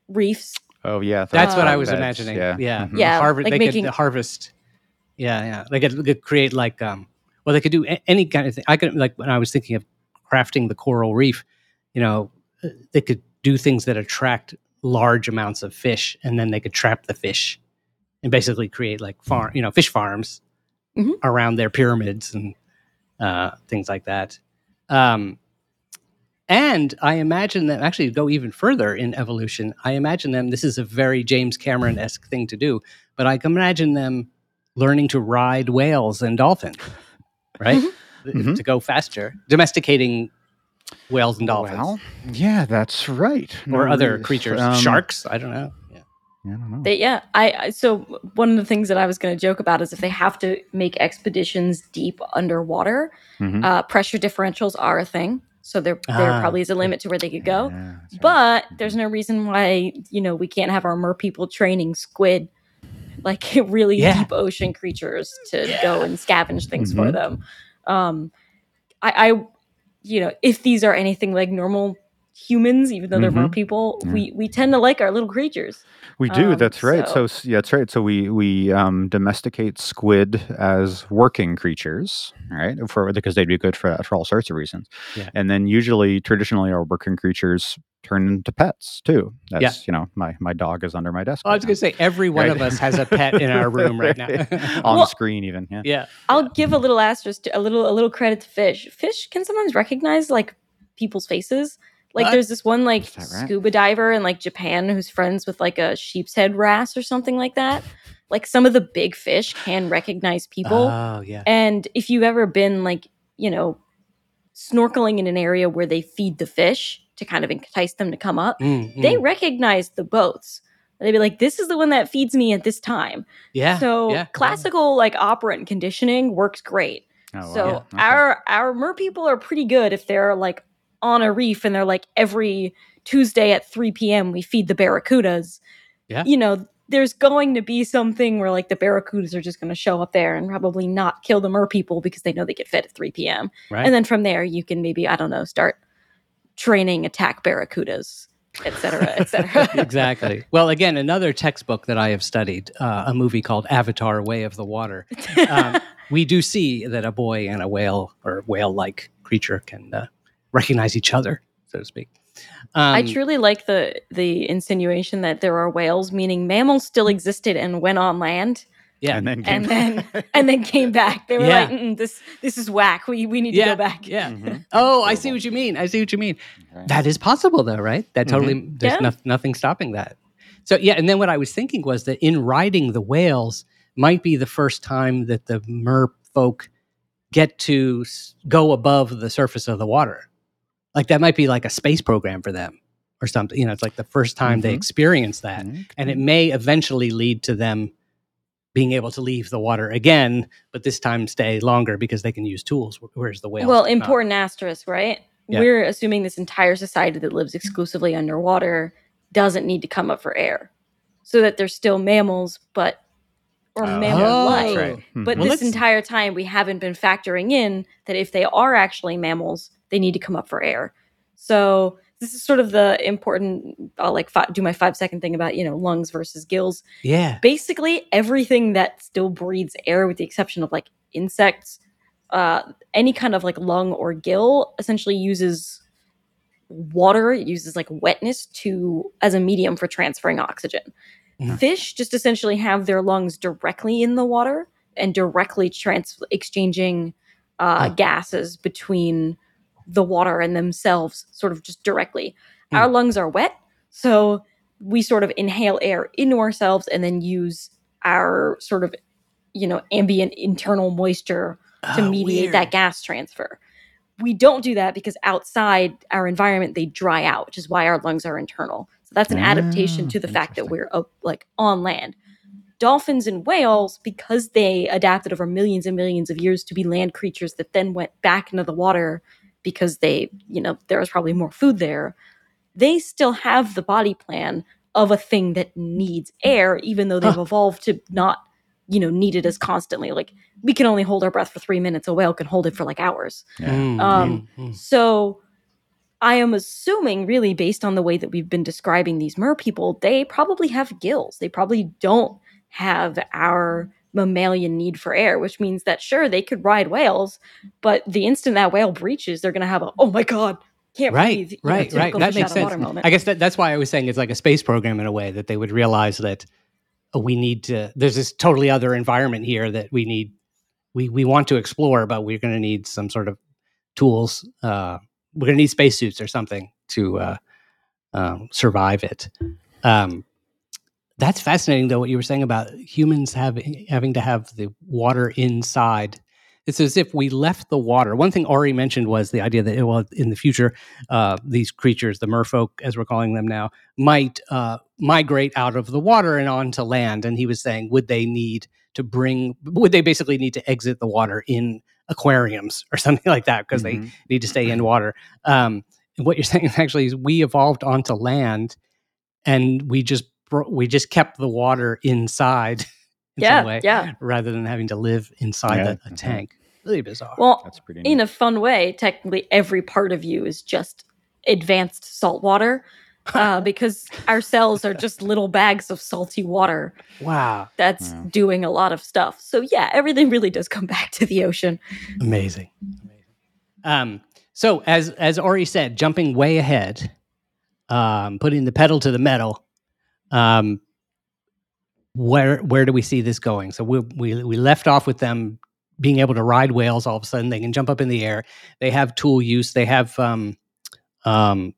reefs? Oh yeah. That's what I was beds, imagining. Yeah. Yeah, Mhm. Yeah, Harvest. like they making- could harvest Yeah, yeah. They could, they could create like um well they could do a- any kind of thing. I could like when I was thinking of crafting the coral reef, you know, uh, they could do things that attract large amounts of fish and then they could trap the fish and basically create like farm, you know, fish farms Mhm. around their pyramids and uh things like that. Um and I imagine them actually to go even further in evolution. I imagine them. This is a very James Cameron esque thing to do, but I can imagine them learning to ride whales and dolphins, right? Mhm. To go faster, domesticating whales and dolphins Well, yeah, that's right. or No, other it's, creatures, um, sharks. I don't know. Yeah. I don't know. They, yeah, I, I so one of the things that I was going to joke about is if they have to make expeditions deep underwater, Mhm. uh, pressure differentials are a thing. So there, there Ah, probably is a limit to where they could go. Yeah, that's right. But there's no reason why you know we can't have our mer people training squid, like really Yeah. deep ocean creatures, to go and scavenge things for Mhm. them. Um, I, I, you know, if these are anything like normal humans, even though they're mer Mhm. people, Yeah. we we tend to like our little creatures. We do. Um, that's right. so- So, yeah, that's right. So we we um, domesticate squid as working creatures, right? For because they'd be good for for all sorts of reasons. Yeah. And then usually, traditionally, our working creatures turn into pets too. That's Yeah. you know, my my dog is under my desk. Oh, I was going to say every one Right. of us has a pet in our room right now. now. on Well- screen even. Yeah. yeah. I'll give a little asterisk, to, a little a little credit to fish. Fish can sometimes recognize like people's faces. Like What? there's this one like right? scuba diver in like Japan who's friends with like a sheep's head wrasse or something like that. Like some of the big fish can recognize people. Oh, yeah. and if you've ever been like, you know, snorkeling in an area where they feed the fish to kind of entice them to come up, Mm, they mm. recognize the boats. They'd be like, "This is the one that feeds me at this time." yeah. so yeah, classical like operant conditioning works great. Oh, so wow. Okay. our our mer people are pretty good if they're like on a reef and they're like every Tuesday at 3 p.m. we feed the barracudas. Yeah. You know, there's going to be something where like the barracudas are just going to show up there and probably not kill the mer people because they know they get fed at 3 p.m. right. And then from there you can maybe I don't know start training attack barracudas, et cetera, et cetera. exactly. Well, again, another textbook that I have studied, uh, a movie called Avatar: Way of the Water. Um, we do see that a boy and a whale or whale-like creature can uh, recognize each other, so to speak. Um, I truly like the the insinuation that there are whales, meaning mammals still existed and went on land, yeah, And then and came- then and then came back. They were Yeah. like, "This this is whack. We we need yeah, to go back." Yeah. Mhm. Oh, I see what you mean. I see what you mean. Right. That is possible, though, right? That totally. There's Yeah. no, nothing stopping that. So yeah, and then what I was thinking was that in riding the whales might be the first time that the mer folk get to go above the surface of the water. Like that might be like a space program for them or something. You know, it's like the first time they Mhm. experience that, and it may eventually lead to them being able to leave the water again, but this time stay longer because they can use tools, wh- whereas the whales. Well, cannot. important asterisk, right? Yeah. We're assuming this entire society that lives exclusively underwater doesn't need to come up for air, so that they're still mammals, but or Oh, mammal Oh. like. That's right. But Well, this let's- entire time, we haven't been factoring in that if they are actually mammals, they need to come up for air. So this is sort of the important. I'll like fi- do my five second thing about you know lungs versus gills. Yeah. Basically, everything that still breathes air, with the exception of like insects, uh, any kind of like lung or gill, essentially uses water. It uses like wetness to as a medium for transferring oxygen. Mhm. Fish just essentially have their lungs directly in the water and directly trans exchanging uh, Huh. gases between the water and themselves, sort of just directly. Hmm. Our lungs are wet, so we sort of inhale air into ourselves and then use our sort of you know ambient internal moisture to Oh, mediate weird. that gas transfer. We don't do that because outside our environment they dry out, which is why our lungs are internal. So that's an adaptation Ah, to the fact that we're up, like on land. Dolphins and whales, because they adapted over millions and millions of years to be land creatures that then went back into the water because they, you know, there was probably more food there. They still have the body plan of a thing that needs air, even though they've Huh. evolved to not, you know, need it as constantly. Like we can only hold our breath for three minutes. A whale can hold it for like hours. Yeah. Mm, Um, mm, mm. So I am assuming, really, based on the way that we've been describing these mer people, they probably have gills. They probably don't have our mammalian need for air, which means that sure they could ride whales, but the instant that whale breaches, they're going to have a oh my god, can't right, breathe. you know, right, right. That makes out of water sense. I guess that, that's why I was saying it's like a space program in a way that they would realize that uh, we need to. There's this totally other environment here that we need. We we want to explore, but we're going to need some sort of tools. Uh, we're going to need spacesuits or something to uh, um, survive it. Um, that's fascinating, though. What you were saying about humans having having to have the water inside. It's as if we left the water. One thing Ori mentioned was the idea that well, in the future, uh, these creatures, the merfolk, as we're calling them now, might uh, migrate out of the water and onto land. And he was saying, would they need to bring? Would they basically need to exit the water in aquariums or something like that because they Mhm. need to stay in water? Um, what you're saying actually is we evolved onto land, and we just we just kept the water inside in yeah, some way yeah. rather than having to live inside Yeah, the, a mhm. tank. Really bizarre. Well, That's pretty in a fun way, technically every part of you is just advanced salt water. Uh, because our cells are just little bags of salty water wow, that's Yeah. doing a lot of stuff. So yeah, everything really does come back to the ocean. amazing. amazing. Um, so as as Ori said, jumping way ahead, um, putting the pedal to the metal. Um, where where do we see this going? So we we we left off with them being able to ride whales. All of a sudden, they can jump up in the air. They have tool use. They have um, um,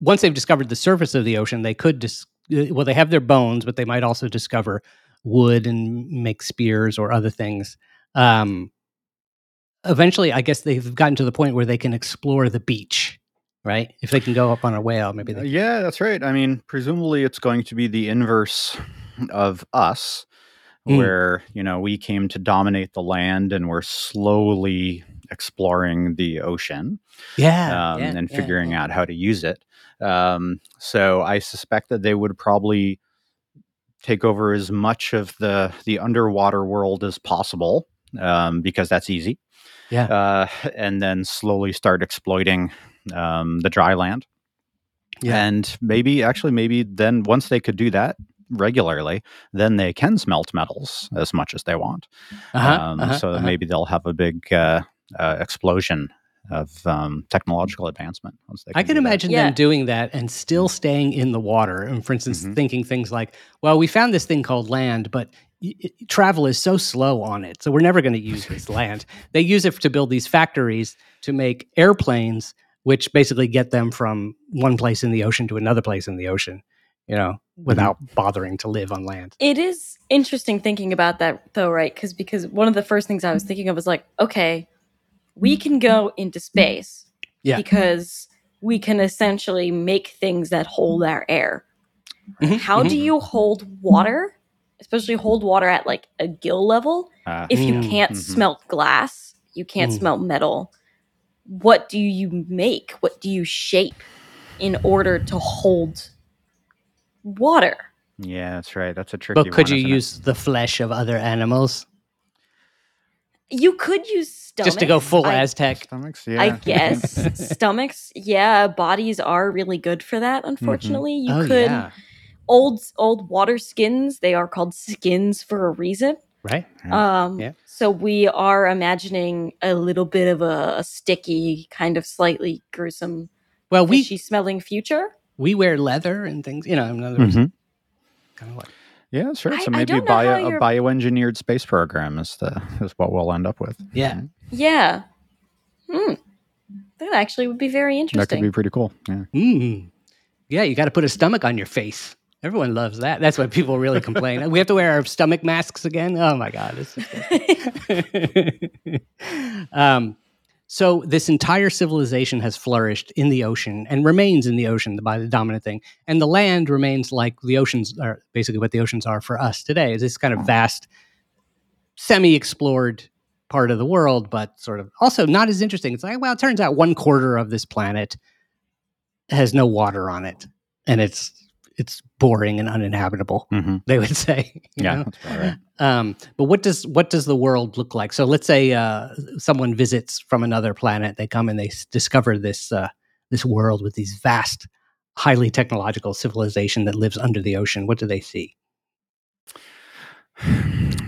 once they've discovered the surface of the ocean, they could dis- uh, well, they have their bones, but they might also discover wood and make spears or other things. Um, eventually, I guess they've gotten to the point where they can explore the beach, right? If they can go up on a whale, maybe Uh, they. yeah, that's right. I mean, presumably it's going to be the inverse of us, Mm. where, you know, we came to dominate the land and we're slowly exploring the ocean Yeah, um, yeah, and yeah, figuring yeah. out how to use it. Um, so I suspect that they would probably take over as much of the the underwater world as possible um, because that's easy. Yeah. Uh, and then slowly start exploiting um, the dry land. Yeah. And maybe actually maybe then once they could do that regularly, then they can smelt metals as much as they want. Uh-huh, um, uh-huh, so uh-huh. maybe they'll have a big uh, uh, explosion of um, technological advancement once they I can can that. imagine Yeah. them doing that and still staying in the water. And for instance, Mhm. thinking things like, well, we found this thing called land, but y- y- travel is so slow on it. So we're never going to use this land. They use it to build these factories to make airplanes, which basically get them from one place in the ocean to another place in the ocean, you know, without bothering to live on land. It is interesting thinking about that though, right? Because because one of the first things I was thinking of was like, okay, we can go into space Yeah. because we can essentially make things that hold our air. Mhm, How do mhm. you hold water, especially hold water at like a gill level, Uh, if you Mm, can't mhm. smelt glass, you can't Mm. smelt metal? What do you make? What do you shape in order to hold water? yeah, that's right. That's a tricky But could one, you isn't it? use the flesh of other animals You could use stomachs. just to go full I, Aztec? stomachs? I Yeah. guess stomachs. Yeah, bodies are really good for that. Mm-hmm. Unfortunately, you oh, could yeah. old old water skins. They are called skins for a reason. Right? Um, Yeah. So we are imagining a little bit of a, a sticky, kind of slightly gruesome, Well, we fishy smelling future. we wear leather and things, you know, in other words, Mhm. kind of like Yeah, that's right. I- So I maybe don't know how bio, a bioengineered space program is the is what we'll end up with. Yeah. Yeah. Hmm. That actually would be very interesting. That could be pretty cool. Yeah. Mm. Yeah, you got to put a stomach on your face. Everyone loves that. That's why people really complain. we have to wear our stomach masks again. Oh my god! Um, so this entire civilization has flourished in the ocean and remains in the ocean by the dominant thing, and the land remains like the oceans are basically what the oceans are for us today. Is this kind of vast, semi-explored part of the world, but sort of also not as interesting. It's like, well, it turns out one quarter of this planet has no water on it, and it's it's boring and uninhabitable. hmm They would say, you Yeah, right. Um, but what does what does the world look like? So let's say uh, someone visits from another planet. They come and they s- discover this uh, this world with these vast, highly technological civilization that lives under the ocean. What do they see?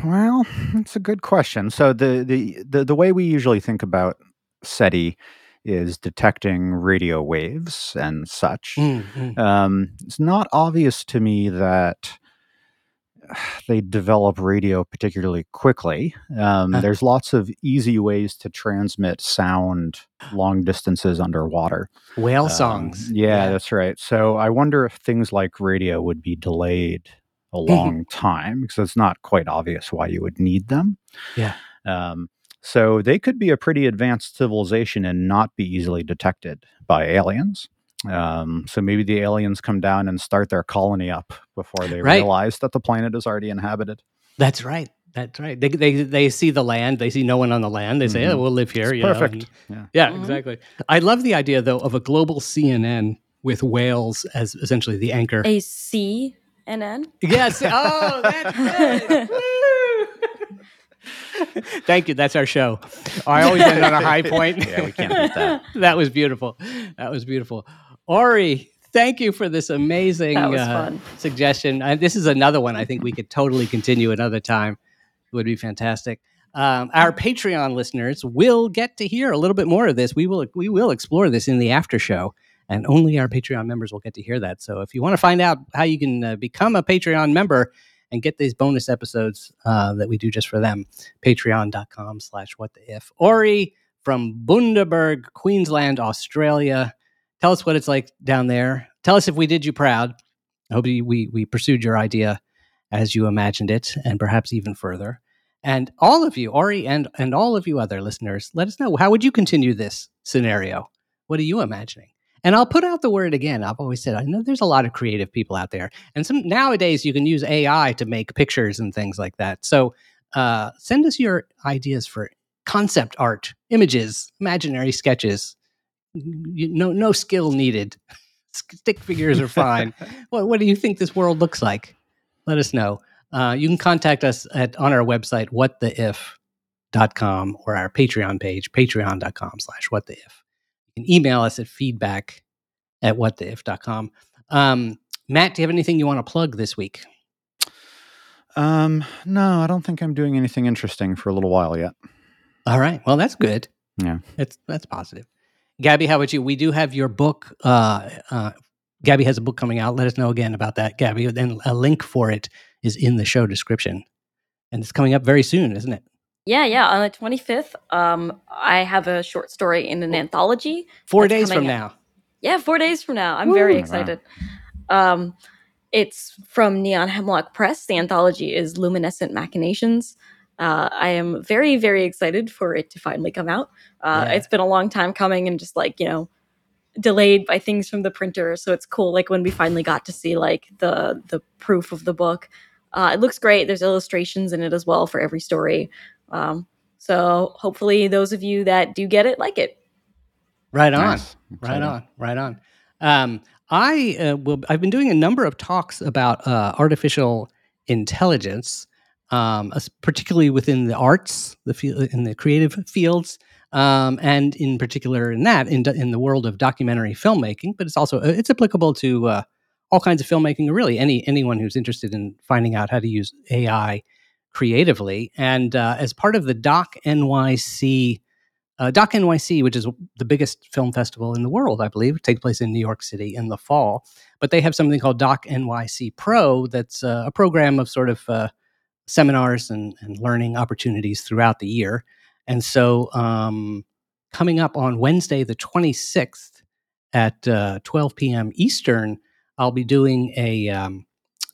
well, that's a good question. So the the the, the way we usually think about SETI is detecting radio waves and such. Mm, mm. Um, it's not obvious to me that they develop radio particularly quickly. Um, Huh. there's lots of easy ways to transmit sound long distances underwater. Whale Um, songs. yeah, that's right. So I wonder if things like radio would be delayed a long time because it's not quite obvious why you would need them. Yeah. Um, so they could be a pretty advanced civilization and not be easily detected by aliens. Um, so maybe the aliens come down and start their colony up before they Right. realize that the planet is already inhabited. That's right. That's right. They, they they see the land. They see no one on the land. They say. "Oh, we'll live here." It's you know, perfect. and- yeah. yeah, Mhm. exactly. I love the idea though of a global CNN with whales as essentially the anchor. A CNN. Yes. Oh, that's good. Woo! Thank you. That's our show. I always end on a high point. Yeah, we can't beat that. that was beautiful. That was beautiful. Ori, thank you for this amazing uh, suggestion. And this is another one I think we could totally continue another time. It would be fantastic. Um, our Patreon listeners will get to hear a little bit more of this. We will we will explore this in the after show, and only our Patreon members will get to hear that. So if you want to find out how you can uh, become a Patreon member and get these bonus episodes uh, that we do just for them, patreon.com slash what the if. Ori from Bundaberg, Queensland, Australia. Tell us what it's like down there. Tell us if we did you proud. I hope you- we, we pursued your idea as you imagined it and perhaps even further. And all of you, Ori and, and all of you other listeners, let us know how would you continue this scenario? What are you imagining? And I'll put out the word again. I've always said I know there's a lot of creative people out there, and some nowadays you can use AI to make pictures and things like that. So uh, send us your ideas for concept art, images, imaginary sketches. You, no, no skill needed. Stick figures are fine. what, what do you think this world looks like? Let us know. Uh, you can contact us at on our website whattheif.com or our Patreon page patreon.com slash whattheif. You can email us at feedback at whattheif.com. Um, Matt, do you have anything you want to plug this week? Um, no, I don't think I'm doing anything interesting for a little while yet. All right. Well, that's good. Yeah. That's that's positive. Gaby, how about you? We do have your book. Uh, uh, Gaby has a book coming out. Let us know again about that, Gaby. Then a link for it is in the show description. And it's coming up very soon, isn't it? Yeah, yeah. On the 25th, um, I have a short story in an anthology. Four days from coming now. Yeah, four days from now. I'm very Woo. Wow. excited. Um, it's from Neon Hemlock Press. The anthology is Luminescent Machinations. Uh, I am very, very excited for it to finally come out. Uh, Yeah. It's been a long time coming and just like, you know, delayed by things from the printer. So it's cool. Like when we finally got to see like the the proof of the book. Uh, it looks great. There's illustrations in it as well for every story. Um, so hopefully those of you that do get it like it. Right on. Nice. Right on. Right on. Um, I uh, will. I've been doing a number of talks about uh, artificial intelligence, um, as- particularly within the arts, the field, in the creative fields, um, and in particular in that in do- in the world of documentary filmmaking. But it's also uh, it's applicable to uh, all kinds of filmmaking, or really any anyone who's interested in finding out how to use AI creatively. And uh, as part of the Doc NYC uh, Doc NYC, which is the biggest film festival in the world, I believe, takes place in New York City in the fall. But they have something called Doc NYC Pro, that's uh, a program of sort of uh, seminars and, and learning opportunities throughout the year. And so, um, coming up on Wednesday, the 26th at uh, 12 p.m. Eastern, I'll be doing a um,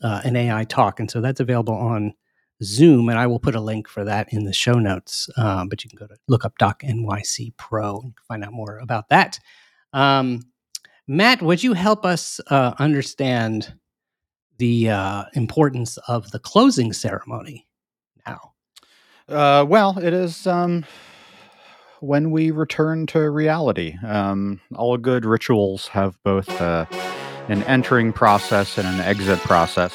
uh, an AI talk, and so that's available on Zoom, and I will put a link for that in the show notes. Um, but you can go to look up Doc NYC Pro and find out more about that. Um, Matt, would you help us uh, understand the uh, importance of the closing ceremony now? Uh, well, it is um, when we return to reality. Um, all good rituals have both uh, an entering process and an exit process.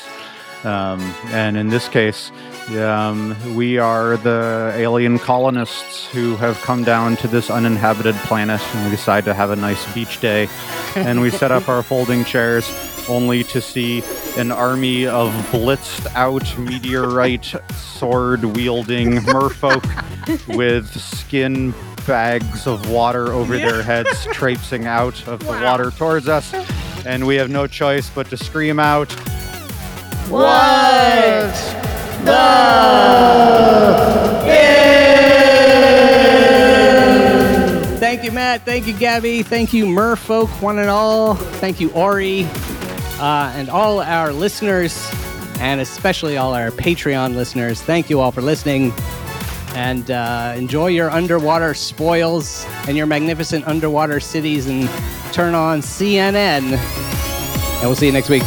Um, and in this case, um, we are the alien colonists who have come down to this uninhabited planet and we decide to have a nice beach day. and we set up our folding chairs only to see an army of blitzed out meteorite sword wielding merfolk with skin bags of water over their heads traipsing out of the water towards us. And we have no choice but to scream out, What Thank you, Matt. Thank you, Gaby. Thank you, Merfolk, one and all. Thank you, Ori, uh, and all our listeners, and especially all our Patreon listeners. Thank you all for listening. And uh, enjoy your underwater spoils and your magnificent underwater cities and turn on CNN. And we'll see you next week.